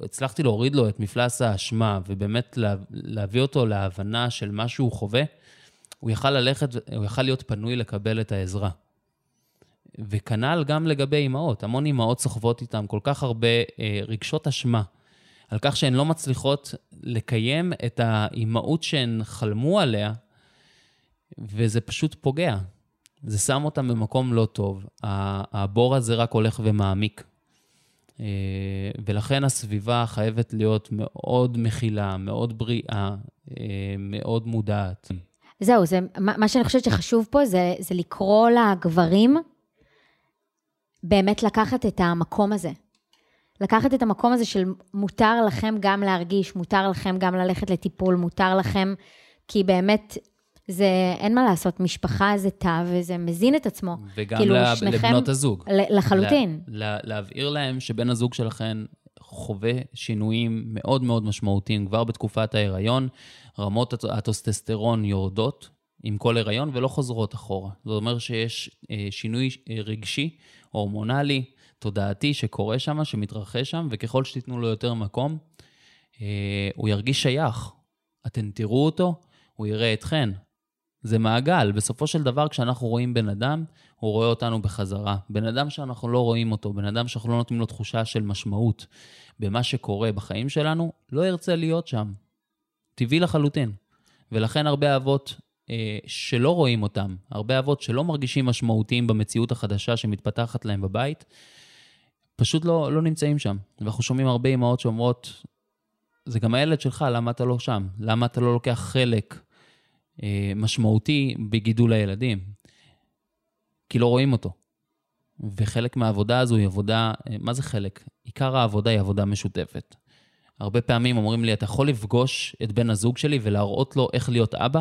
והצלחתי להוריד לו את מפלס האשמה, ובאמת להביא אותו להבנה של מה שהוא חווה, הוא יכל ללכת, הוא יכל להיות פנוי לקבל את העזרה. וכנ"ל גם לגבי אימהות, המון אימהות סוחבות איתן כל כך הרבה אה, רגשות אשמה, על כך שהן לא מצליחות לקיים את האימהות שהן חלמו עליה, וזה פשוט פוגע. זה שם אותם במקום לא טוב. הבור הזה רק הולך ומעמיק. אה, ולכן הסביבה חייבת להיות מאוד מכילה, מאוד בריאה, אה, מאוד מודעת. זהו, זה, מה שאני חושבת שחשוב פה זה, זה לקרוא לגברים באמת לקחת את המקום הזה. לקחת את המקום הזה של מותר לכם גם להרגיש, מותר לכם גם ללכת לטיפול, מותר לכם, כי באמת זה, אין מה לעשות, משפחה זה תא וזה מזין את עצמו. וגם כאילו, לה, שניכם, לבנות הזוג. לחלוטין. לה, לה, להבהיר להם שבן הזוג שלכם חווה שינויים מאוד מאוד משמעותיים כבר בתקופת ההיריון. רמות הטוסטסטרון יורדות עם כל הריון ולא חוזרות אחורה. זאת אומרת שיש אה, שינוי אה, רגשי, הורמונלי, תודעתי שקורה שם, שמתרחש שם, וככל שתיתנו לו יותר מקום, אה, הוא ירגיש שייך. אתם תראו אותו, הוא יראה אתכן, זה מעגל. בסופו של דבר, כשאנחנו רואים בן אדם, הוא רואה אותנו בחזרה. בן אדם שאנחנו לא רואים אותו, בן אדם שאנחנו לא נותנים לו תחושה של משמעות במה שקורה בחיים שלנו, לא ירצה להיות שם. טבעי לחלוטין. ולכן הרבה אבות אה, שלא רואים אותם, הרבה אבות שלא מרגישים משמעותיים במציאות החדשה שמתפתחת להם בבית, פשוט לא, לא נמצאים שם. ואנחנו שומעים הרבה אמהות שאומרות, זה גם הילד שלך, למה אתה לא שם? למה אתה לא לוקח חלק משמעותי בגידול הילדים, כי לא רואים אותו. וחלק מהעבודה הזו היא עבודה, אה, מה זה חלק? עיקר העבודה היא עבודה משותפת. הרבה פעמים אומרים לי, אתה יכול לפגוש את בן הזוג שלי ולהראות לו איך להיות אבא?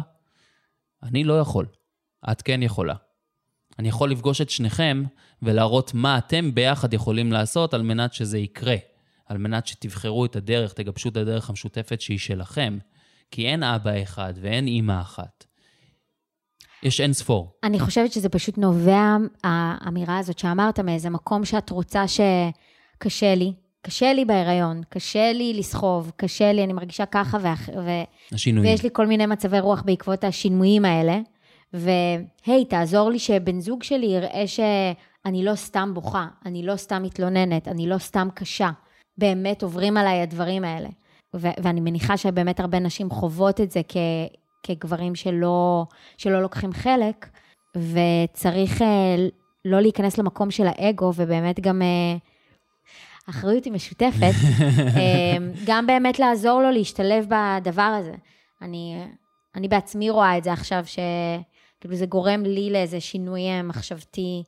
אני לא יכול. את כן יכולה. אני יכול לפגוש את שניכם ולהראות מה אתם ביחד יכולים לעשות על מנת שזה יקרה. על מנת שתבחרו את הדרך, תגבשו את הדרך המשותפת שהיא שלכם. כי אין אבא אחד ואין אימא אחת. יש אין ספור. אני חושבת שזה פשוט נובע, האמירה הזאת שאמרת, מאיזה מקום שאת רוצה שקשה לי. קשה לי בהיריון, קשה לי לסחוב, קשה לי, אני מרגישה ככה, ו... ו... ויש לי כל מיני מצבי רוח בעקבות השינויים האלה. והי, תעזור לי שבן זוג שלי יראה שאני לא סתם בוכה, אני לא סתם מתלוננת, אני לא סתם קשה. באמת עוברים עליי הדברים האלה. ו- ואני מניחה שבאמת הרבה נשים חוות את זה כ- כגברים שלא, שלא לוקחים חלק, וצריך אה, לא להיכנס למקום של האגו, ובאמת גם... אה, אחריות היא משותפת, אה, גם באמת לעזור לו להשתלב בדבר הזה. אני, אני בעצמי רואה את זה עכשיו, שכאילו זה גורם לי לאיזה שינוי מחשבתי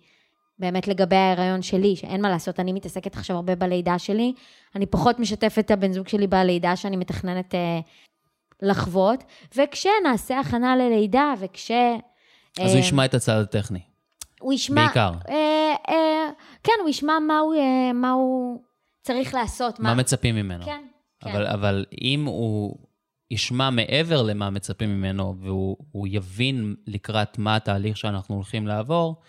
באמת לגבי ההיריון שלי, שאין מה לעשות, אני מתעסקת עכשיו הרבה בלידה שלי, אני פחות משתפת את הבן זוג שלי בלידה שאני מתכננת אה, לחוות, וכשנעשה הכנה ללידה, וכש... אז אה, הוא ישמע את הצד הטכני. הוא ישמע... בעיקר. אה, אה, כן, הוא ישמע מה הוא, אה, מה הוא צריך לעשות. מה, מה מצפים ממנו. כן, כן. אבל, אבל אם הוא ישמע מעבר למה מצפים ממנו, והוא יבין לקראת מה התהליך שאנחנו הולכים לעבור,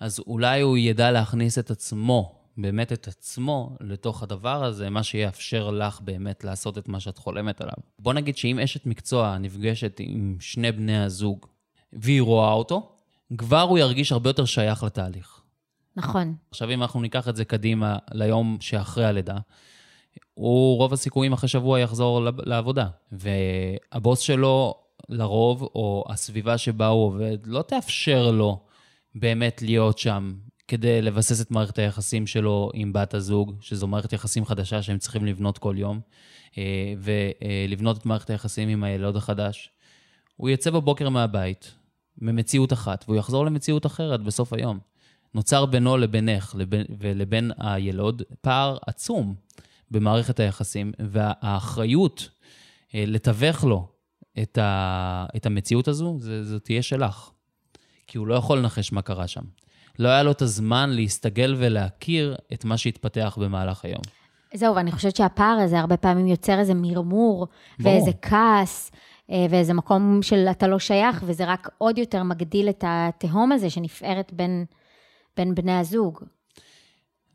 אז אולי הוא ידע להכניס את עצמו, באמת את עצמו, לתוך הדבר הזה, מה שיאפשר לך באמת לעשות את מה שאת חולמת עליו. בוא נגיד שאם אשת מקצוע נפגשת עם שני בני הזוג, והיא רואה אותו, כבר הוא ירגיש הרבה יותר שייך לתהליך. נכון. עכשיו, אם אנחנו ניקח את זה קדימה ליום שאחרי הלידה, הוא רוב הסיכויים אחרי שבוע יחזור לעבודה. והבוס שלו לרוב, או הסביבה שבה הוא עובד, לא תאפשר לו באמת להיות שם כדי לבסס את מערכת היחסים שלו עם בת הזוג, שזו מערכת יחסים חדשה שהם צריכים לבנות כל יום, אה, ולבנות את מערכת היחסים עם הילוד החדש. הוא יצא בבוקר מהבית, ממציאות אחת, והוא יחזור למציאות אחרת בסוף היום. נוצר בינו לבינך לבין, ולבין הילוד פער עצום במערכת היחסים, והאחריות אה, לתווך לו את, ה, את המציאות הזו, זו תהיה שלך. כי הוא לא יכול לנחש מה קרה שם. לא היה לו את הזמן להסתגל ולהכיר את מה שהתפתח במהלך היום. זהו, ואני חושבת שהפער הזה הרבה פעמים יוצר איזה מרמור, בוא. ואיזה כעס, אה, ואיזה מקום של אתה לא שייך, וזה רק עוד יותר מגדיל את התהום הזה שנפערת בין, בין בני הזוג.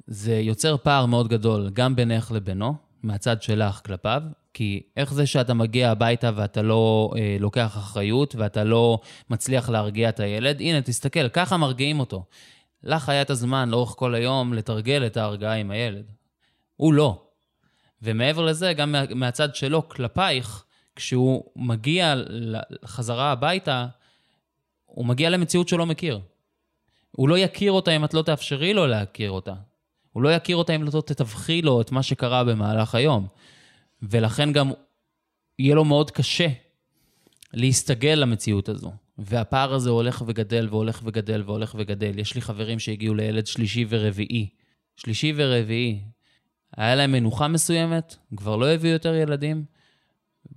זה יוצר פער מאוד גדול, גם בינך לבינו, מהצד שלך כלפיו, כי איך זה שאתה מגיע הביתה ואתה לא אה, לוקח אחריות ואתה לא מצליח להרגיע את הילד? הנה, תסתכל, ככה מרגיעים אותו. לך היה את הזמן לאורך כל היום לתרגל את ההרגעה עם הילד. הוא לא. ומעבר לזה, גם מה, מהצד שלו כלפייך, כשהוא מגיע חזרה הביתה, הוא מגיע למציאות שהוא לא מכיר. הוא לא יכיר אותה אם את לא תאפשרי לו להכיר אותה. הוא לא יכיר אותה אם לא תתווכי לו את מה שקרה במהלך היום. ולכן גם יהיה לו מאוד קשה להסתגל למציאות הזו. והפער הזה הולך וגדל והולך וגדל והולך וגדל. יש לי חברים שהגיעו לילד שלישי ורביעי. שלישי ורביעי. היה להם מנוחה מסוימת, כבר לא הביאו יותר ילדים,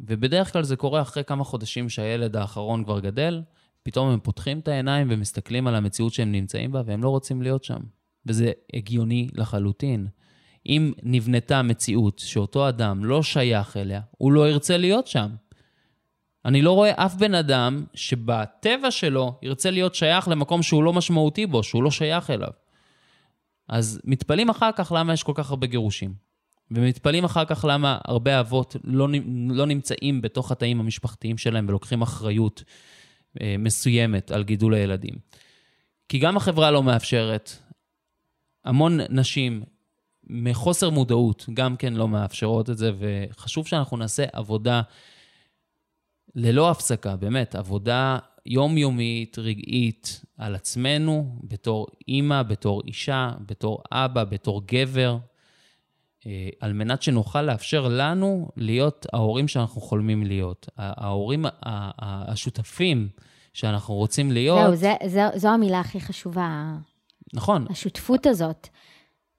ובדרך כלל זה קורה אחרי כמה חודשים שהילד האחרון כבר גדל, פתאום הם פותחים את העיניים ומסתכלים על המציאות שהם נמצאים בה, והם לא רוצים להיות שם. וזה הגיוני לחלוטין. אם נבנתה מציאות שאותו אדם לא שייך אליה, הוא לא ירצה להיות שם. אני לא רואה אף בן אדם שבטבע שלו ירצה להיות שייך למקום שהוא לא משמעותי בו, שהוא לא שייך אליו. אז מתפלאים אחר כך למה יש כל כך הרבה גירושים. ומתפלאים אחר כך למה הרבה אבות לא, לא נמצאים בתוך התאים המשפחתיים שלהם ולוקחים אחריות אה, מסוימת על גידול הילדים. כי גם החברה לא מאפשרת. המון נשים מחוסר מודעות גם כן לא מאפשרות את זה, וחשוב שאנחנו נעשה עבודה ללא הפסקה, באמת, עבודה יומיומית, רגעית, על עצמנו, בתור אימא, בתור אישה, בתור אבא, בתור גבר, אה, על מנת שנוכל לאפשר לנו להיות ההורים שאנחנו חולמים להיות. ההורים השותפים שאנחנו רוצים להיות. זהו, זה, זה, זו המילה הכי חשובה. נכון. השותפות הזאת.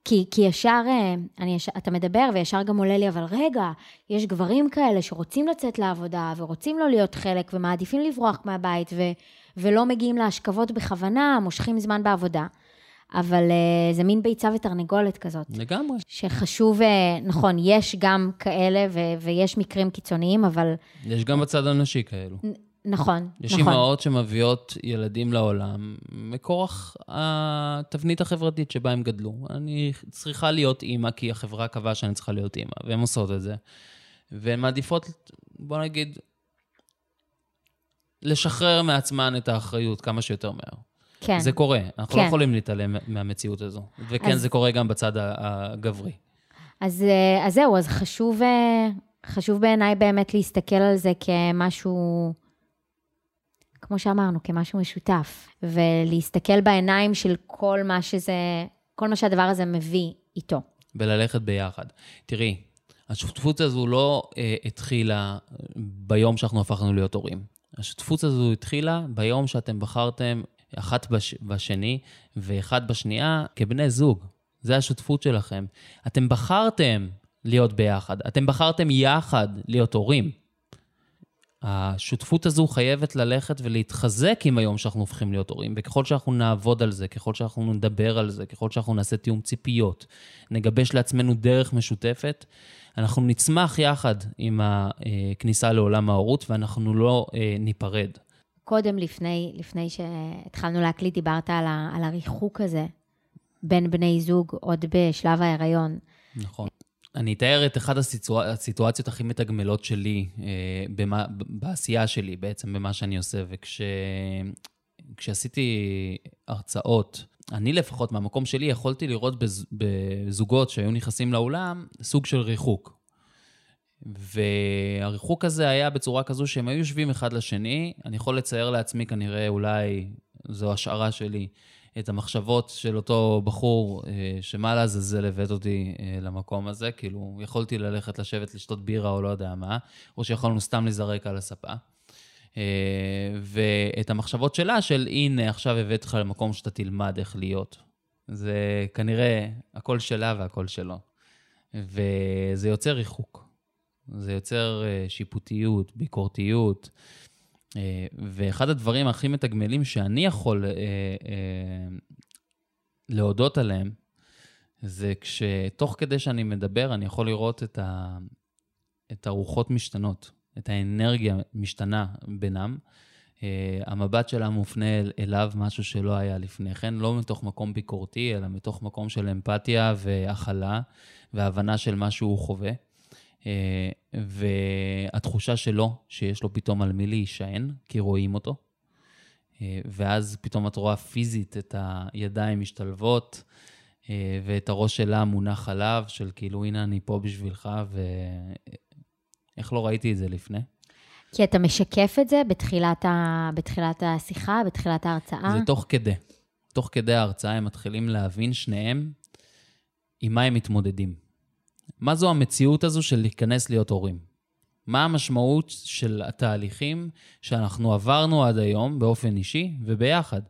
כי, כי ישר, אה, אני ישר, אתה מדבר וישר גם עולה לי, אבל רגע, יש גברים כאלה שרוצים לצאת לעבודה ורוצים לא להיות חלק ומעדיפים לברוח מהבית ו, ולא מגיעים להשכבות בכוונה, מושכים זמן בעבודה. אבל uh, זה מין ביצה ותרנגולת כזאת. לגמרי. שחשוב, uh, נכון, יש גם כאלה ו- ויש מקרים קיצוניים, אבל... יש גם בצד הנשי כאלו. נכון, יש נכון. יש אימהות שמביאות ילדים לעולם מכורח התבנית החברתית שבה הם גדלו. אני צריכה להיות אימא כי החברה קבעה שאני צריכה להיות אימא, והן עושות את זה. והן מעדיפות, בוא נגיד, לשחרר מעצמן את האחריות כמה שיותר מהר. כן. זה קורה, אנחנו לא כן. לא יכולים להתעלם מהמציאות הזו. וכן, אז... זה קורה גם בצד הגברי. אז, אה, אז זהו, אז חשוב, אה, חשוב בעיניי באמת להסתכל על זה כמשהו... כמו שאמרנו, כמשהו משותף, ולהסתכל בעיניים של כל מה שזה, כל מה שהדבר הזה מביא איתו. וללכת ביחד. תראי, השותפות הזו לא אה, התחילה ביום שאנחנו הפכנו להיות הורים. השותפות הזו התחילה ביום שאתם בחרתם אחת בש, בשני ואחד בשנייה כבני זוג. זה השותפות שלכם. אתם בחרתם להיות ביחד, אתם בחרתם יחד להיות הורים. השותפות הזו חייבת ללכת ולהתחזק עם היום שאנחנו הופכים להיות הורים, וככל שאנחנו נעבוד על זה, ככל שאנחנו נדבר על זה, ככל שאנחנו נעשה תיאום ציפיות, נגבש לעצמנו דרך משותפת, אנחנו נצמח יחד עם הכניסה לעולם ההורות ואנחנו לא אה, ניפרד. קודם, לפני, לפני שהתחלנו להקליט, דיברת על, ה, על הריחוק הזה בין בני זוג עוד בשלב ההיריון. נכון. אני אתאר את אחת הסיטואצ... הסיטואציות הכי מתגמלות שלי אה, במה, בעשייה שלי, בעצם במה שאני עושה. וכשעשיתי וכש... הרצאות, אני לפחות, מהמקום שלי, יכולתי לראות בז... בזוגות שהיו נכנסים לאולם סוג של ריחוק. והריחוק הזה היה בצורה כזו שהם היו יושבים אחד לשני. אני יכול לצייר לעצמי כנראה, אולי זו השערה שלי, את המחשבות של אותו בחור, אה, שמה לעזאזל הבאת אותי אה, למקום הזה, כאילו, יכולתי ללכת לשבת לשתות בירה או לא יודע מה, או שיכולנו סתם להיזרק על הספה. אה, ואת המחשבות שלה של הנה, עכשיו הבאת לך למקום שאתה תלמד איך להיות. זה כנראה הכל שלה והכל שלו. וזה יוצר ריחוק. זה יוצר שיפוטיות, ביקורתיות, אה, ואחד הדברים הכי מתגמלים שאני יכול אה, אה, להודות עליהם, זה כשתוך כדי שאני מדבר, אני יכול לראות את, ה, את הרוחות משתנות, את האנרגיה משתנה בינם. Uh, המבט שלה מופנה אליו משהו שלא היה לפני כן, לא מתוך מקום ביקורתי, אלא מתוך מקום של אמפתיה והכלה והבנה של מה שהוא חווה. אה, והתחושה שלו, שיש לו פתאום על מי להישען, כי רואים אותו. אה, ואז פתאום את רואה פיזית את הידיים משתלבות, אה, ואת הראש שלה מונח עליו, של כאילו, הנה אני פה בשבילך, ואיך לא ראיתי את זה לפני? כי אתה משקף את זה בתחילת, ה... בתחילת השיחה, בתחילת ההרצאה? זה תוך כדי. תוך כדי ההרצאה הם מתחילים להבין שניהם עם מה הם מתמודדים. מה זו המציאות הזו של להיכנס להיות הורים? מה המשמעות של התהליכים שאנחנו עברנו עד היום באופן אישי וביחד?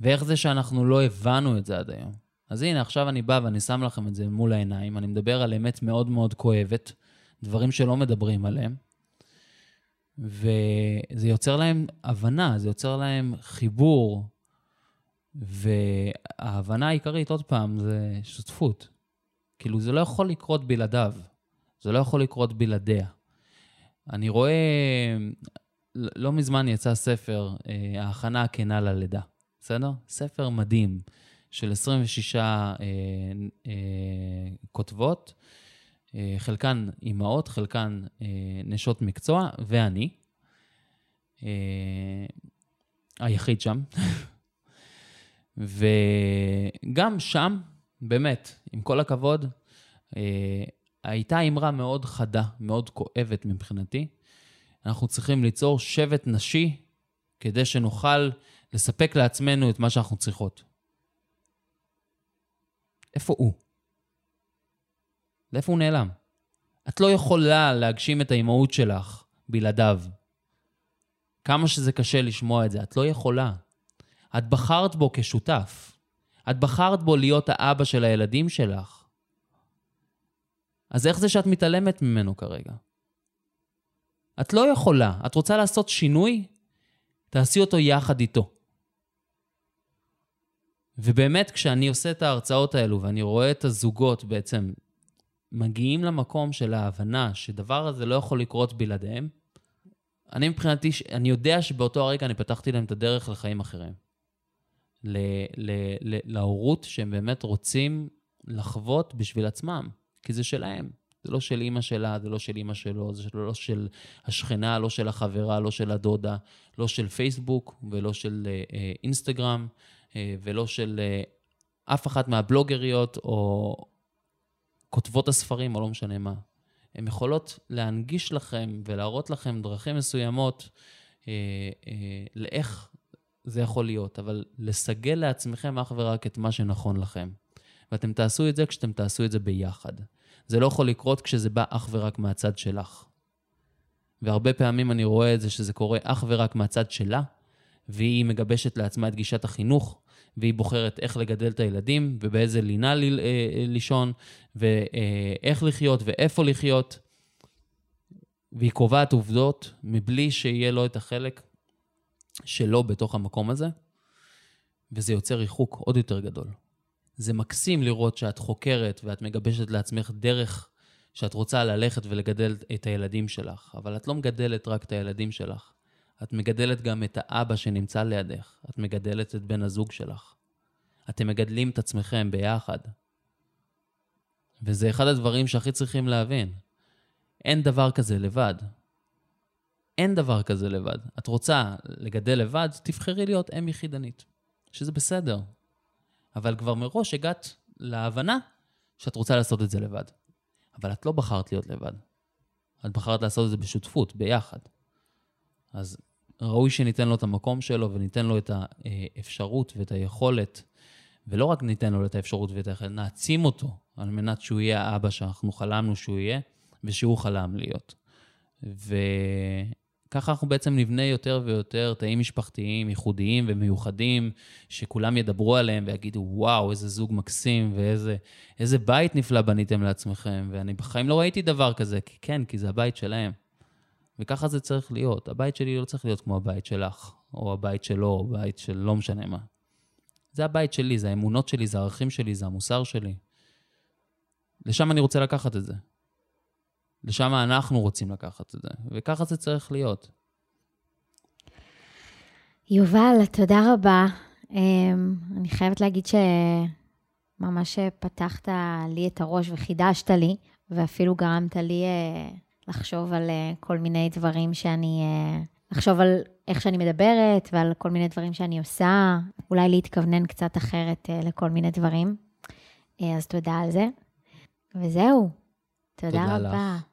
ואיך זה שאנחנו לא הבנו את זה עד היום? אז הנה, עכשיו אני בא ואני שם לכם את זה מול העיניים, אני מדבר על אמת מאוד מאוד כואבת, דברים שלא מדברים עליהם, וזה יוצר להם הבנה, זה יוצר להם חיבור, וההבנה העיקרית, עוד פעם, זה שותפות. כאילו, זה לא יכול לקרות בלעדיו. זה לא יכול לקרות בלעדיה. אני רואה, לא מזמן יצא ספר, אה, ההכנה הכנה ללידה, בסדר? ספר מדהים של 26 אה, אה, כותבות, אה, חלקן אימהות, חלקן אה, נשות מקצוע, ואני. אה, היחיד שם. וגם שם באמת, עם כל הכבוד, אה, הייתה אמרה מאוד חדה, מאוד כואבת מבחינתי. אנחנו צריכים ליצור שבט נשי כדי שנוכל לספק לעצמנו את מה שאנחנו צריכות. איפה הוא? לאיפה הוא נעלם? את לא יכולה להגשים את האימהות שלך בלעדיו. כמה שזה קשה לשמוע את זה, את לא יכולה. את בחרת בו כשותף. את בחרת בו להיות האבא של הילדים שלך. אז איך זה שאת מתעלמת ממנו כרגע? את לא יכולה. את רוצה לעשות שינוי? תעשי אותו יחד איתו. ובאמת, כשאני עושה את ההרצאות האלו ואני רואה את הזוגות בעצם מגיעים למקום של ההבנה שדבר הזה לא יכול לקרות בלעדיהם, אני מבחינתי, אני יודע שבאותו הרגע אני פתחתי להם את הדרך לחיים אחרים. להורות שהם באמת רוצים לחוות בשביל עצמם, כי זה שלהם. זה לא של אימא שלה, זה לא של אימא שלו, זה לא של השכנה, לא של החברה, לא של הדודה, לא של פייסבוק ולא של אה, אה, אינסטגרם אה, ולא של אף אחת מהבלוגריות או כותבות הספרים או לא משנה מה. הן יכולות להנגיש לכם ולהראות לכם דרכים מסוימות אה, אה, לאיך זה יכול להיות, אבל לסגל לעצמכם אך ורק את מה שנכון לכם. ואתם תעשו את זה כשאתם תעשו את זה ביחד. זה לא יכול לקרות כשזה בא אך ורק מהצד שלך. והרבה פעמים אני רואה את זה שזה קורה אך ורק מהצד שלה, והיא מגבשת לעצמה את גישת החינוך, והיא בוחרת איך לגדל את הילדים, ובאיזה לינה ל, אה, לישון, ואיך לחיות ואיפה לחיות. והיא קובעת עובדות מבלי שיהיה לו את החלק שלו בתוך המקום הזה, וזה יוצר ריחוק עוד יותר גדול. זה מקסים לראות שאת חוקרת ואת מגבשת לעצמך דרך שאת רוצה ללכת ולגדל את הילדים שלך, אבל את לא מגדלת רק את הילדים שלך, את מגדלת גם את האבא שנמצא לידך, את מגדלת את בן הזוג שלך. אתם מגדלים את עצמכם ביחד. וזה אחד הדברים שהכי צריכים להבין. אין דבר כזה לבד. אין דבר כזה לבד. את רוצה לגדל לבד, תבחרי להיות אם יחידנית, שזה בסדר. אבל כבר מראש הגעת להבנה שאת רוצה לעשות את זה לבד. אבל את לא בחרת להיות לבד. את בחרת לעשות את זה בשותפות, ביחד. אז ראוי שניתן לו את המקום שלו וניתן לו את האפשרות ואת היכולת, ולא רק ניתן לו את האפשרות ואת היכולת, נעצים אותו על מנת שהוא יהיה האבא שאנחנו חלמנו שהוא יהיה, ושהוא חלם להיות. וככה אנחנו בעצם נבנה יותר ויותר תאים משפחתיים ייחודיים ומיוחדים, שכולם ידברו עליהם ויגידו, וואו, איזה זוג מקסים ואיזה בית נפלא בניתם לעצמכם. ואני בחיים לא ראיתי דבר כזה, כי כן, כי זה הבית שלהם. וככה זה צריך להיות. הבית שלי לא צריך להיות כמו הבית שלך, או הבית שלו, או הבית של לא משנה מה. זה הבית שלי, זה האמונות שלי, זה הערכים שלי, זה המוסר שלי. לשם אני רוצה לקחת את זה. לשם אנחנו רוצים לקחת את זה, וככה זה צריך להיות. יובל, תודה רבה. אמ, אני חייבת להגיד שממש פתחת לי את הראש וחידשת לי, ואפילו גרמת לי אה, לחשוב על אה, כל מיני דברים שאני... אה, לחשוב על איך שאני מדברת ועל כל מיני דברים שאני עושה, אולי להתכוונן קצת אחרת לכל מיני דברים. אז תודה על זה. וזהו, תודה, תודה רבה. לך.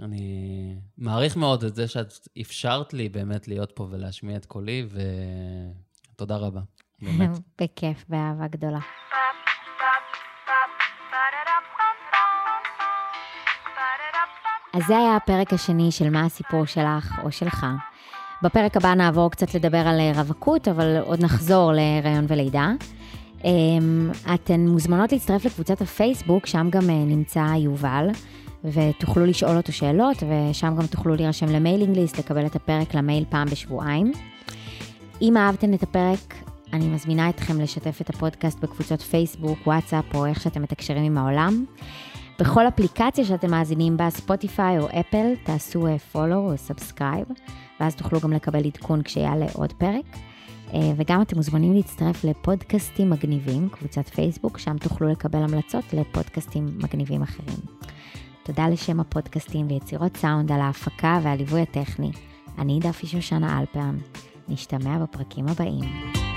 אני מעריך מאוד את זה שאת אפשרת לי באמת להיות פה ולהשמיע את קולי, ותודה רבה, באמת. בכיף, באהבה גדולה. אז זה היה הפרק השני של מה הסיפור שלך או שלך. בפרק הבא נעבור קצת לדבר על רווקות, אבל עוד נחזור להיריון ולידה. אמ, אתן מוזמנות להצטרף לקבוצת הפייסבוק, שם גם אה, נמצא יובל. ותוכלו לשאול אותו שאלות, ושם גם תוכלו להירשם ל mailing list, לקבל את הפרק למייל פעם בשבועיים. אם אהבתם את הפרק, אני מזמינה אתכם לשתף את הפודקאסט בקבוצות פייסבוק, וואטסאפ, או איך שאתם מתקשרים עם העולם. בכל אפליקציה שאתם מאזינים בה, ספוטיפיי או אפל, תעשו follow או subscribe, ואז תוכלו גם לקבל עדכון כשיעלה עוד פרק. אה, וגם אתם מוזמנים להצטרף לפודקאסטים מגניבים, קבוצת פייסבוק, שם תוכלו לקבל המלצות לפודקאסטים מגניבים אחרים. תודה לשם הפודקאסטים ויצירות סאונד על ההפקה והליווי הטכני. אני דפי שושנה אלפרן. נשתמע בפרקים הבאים.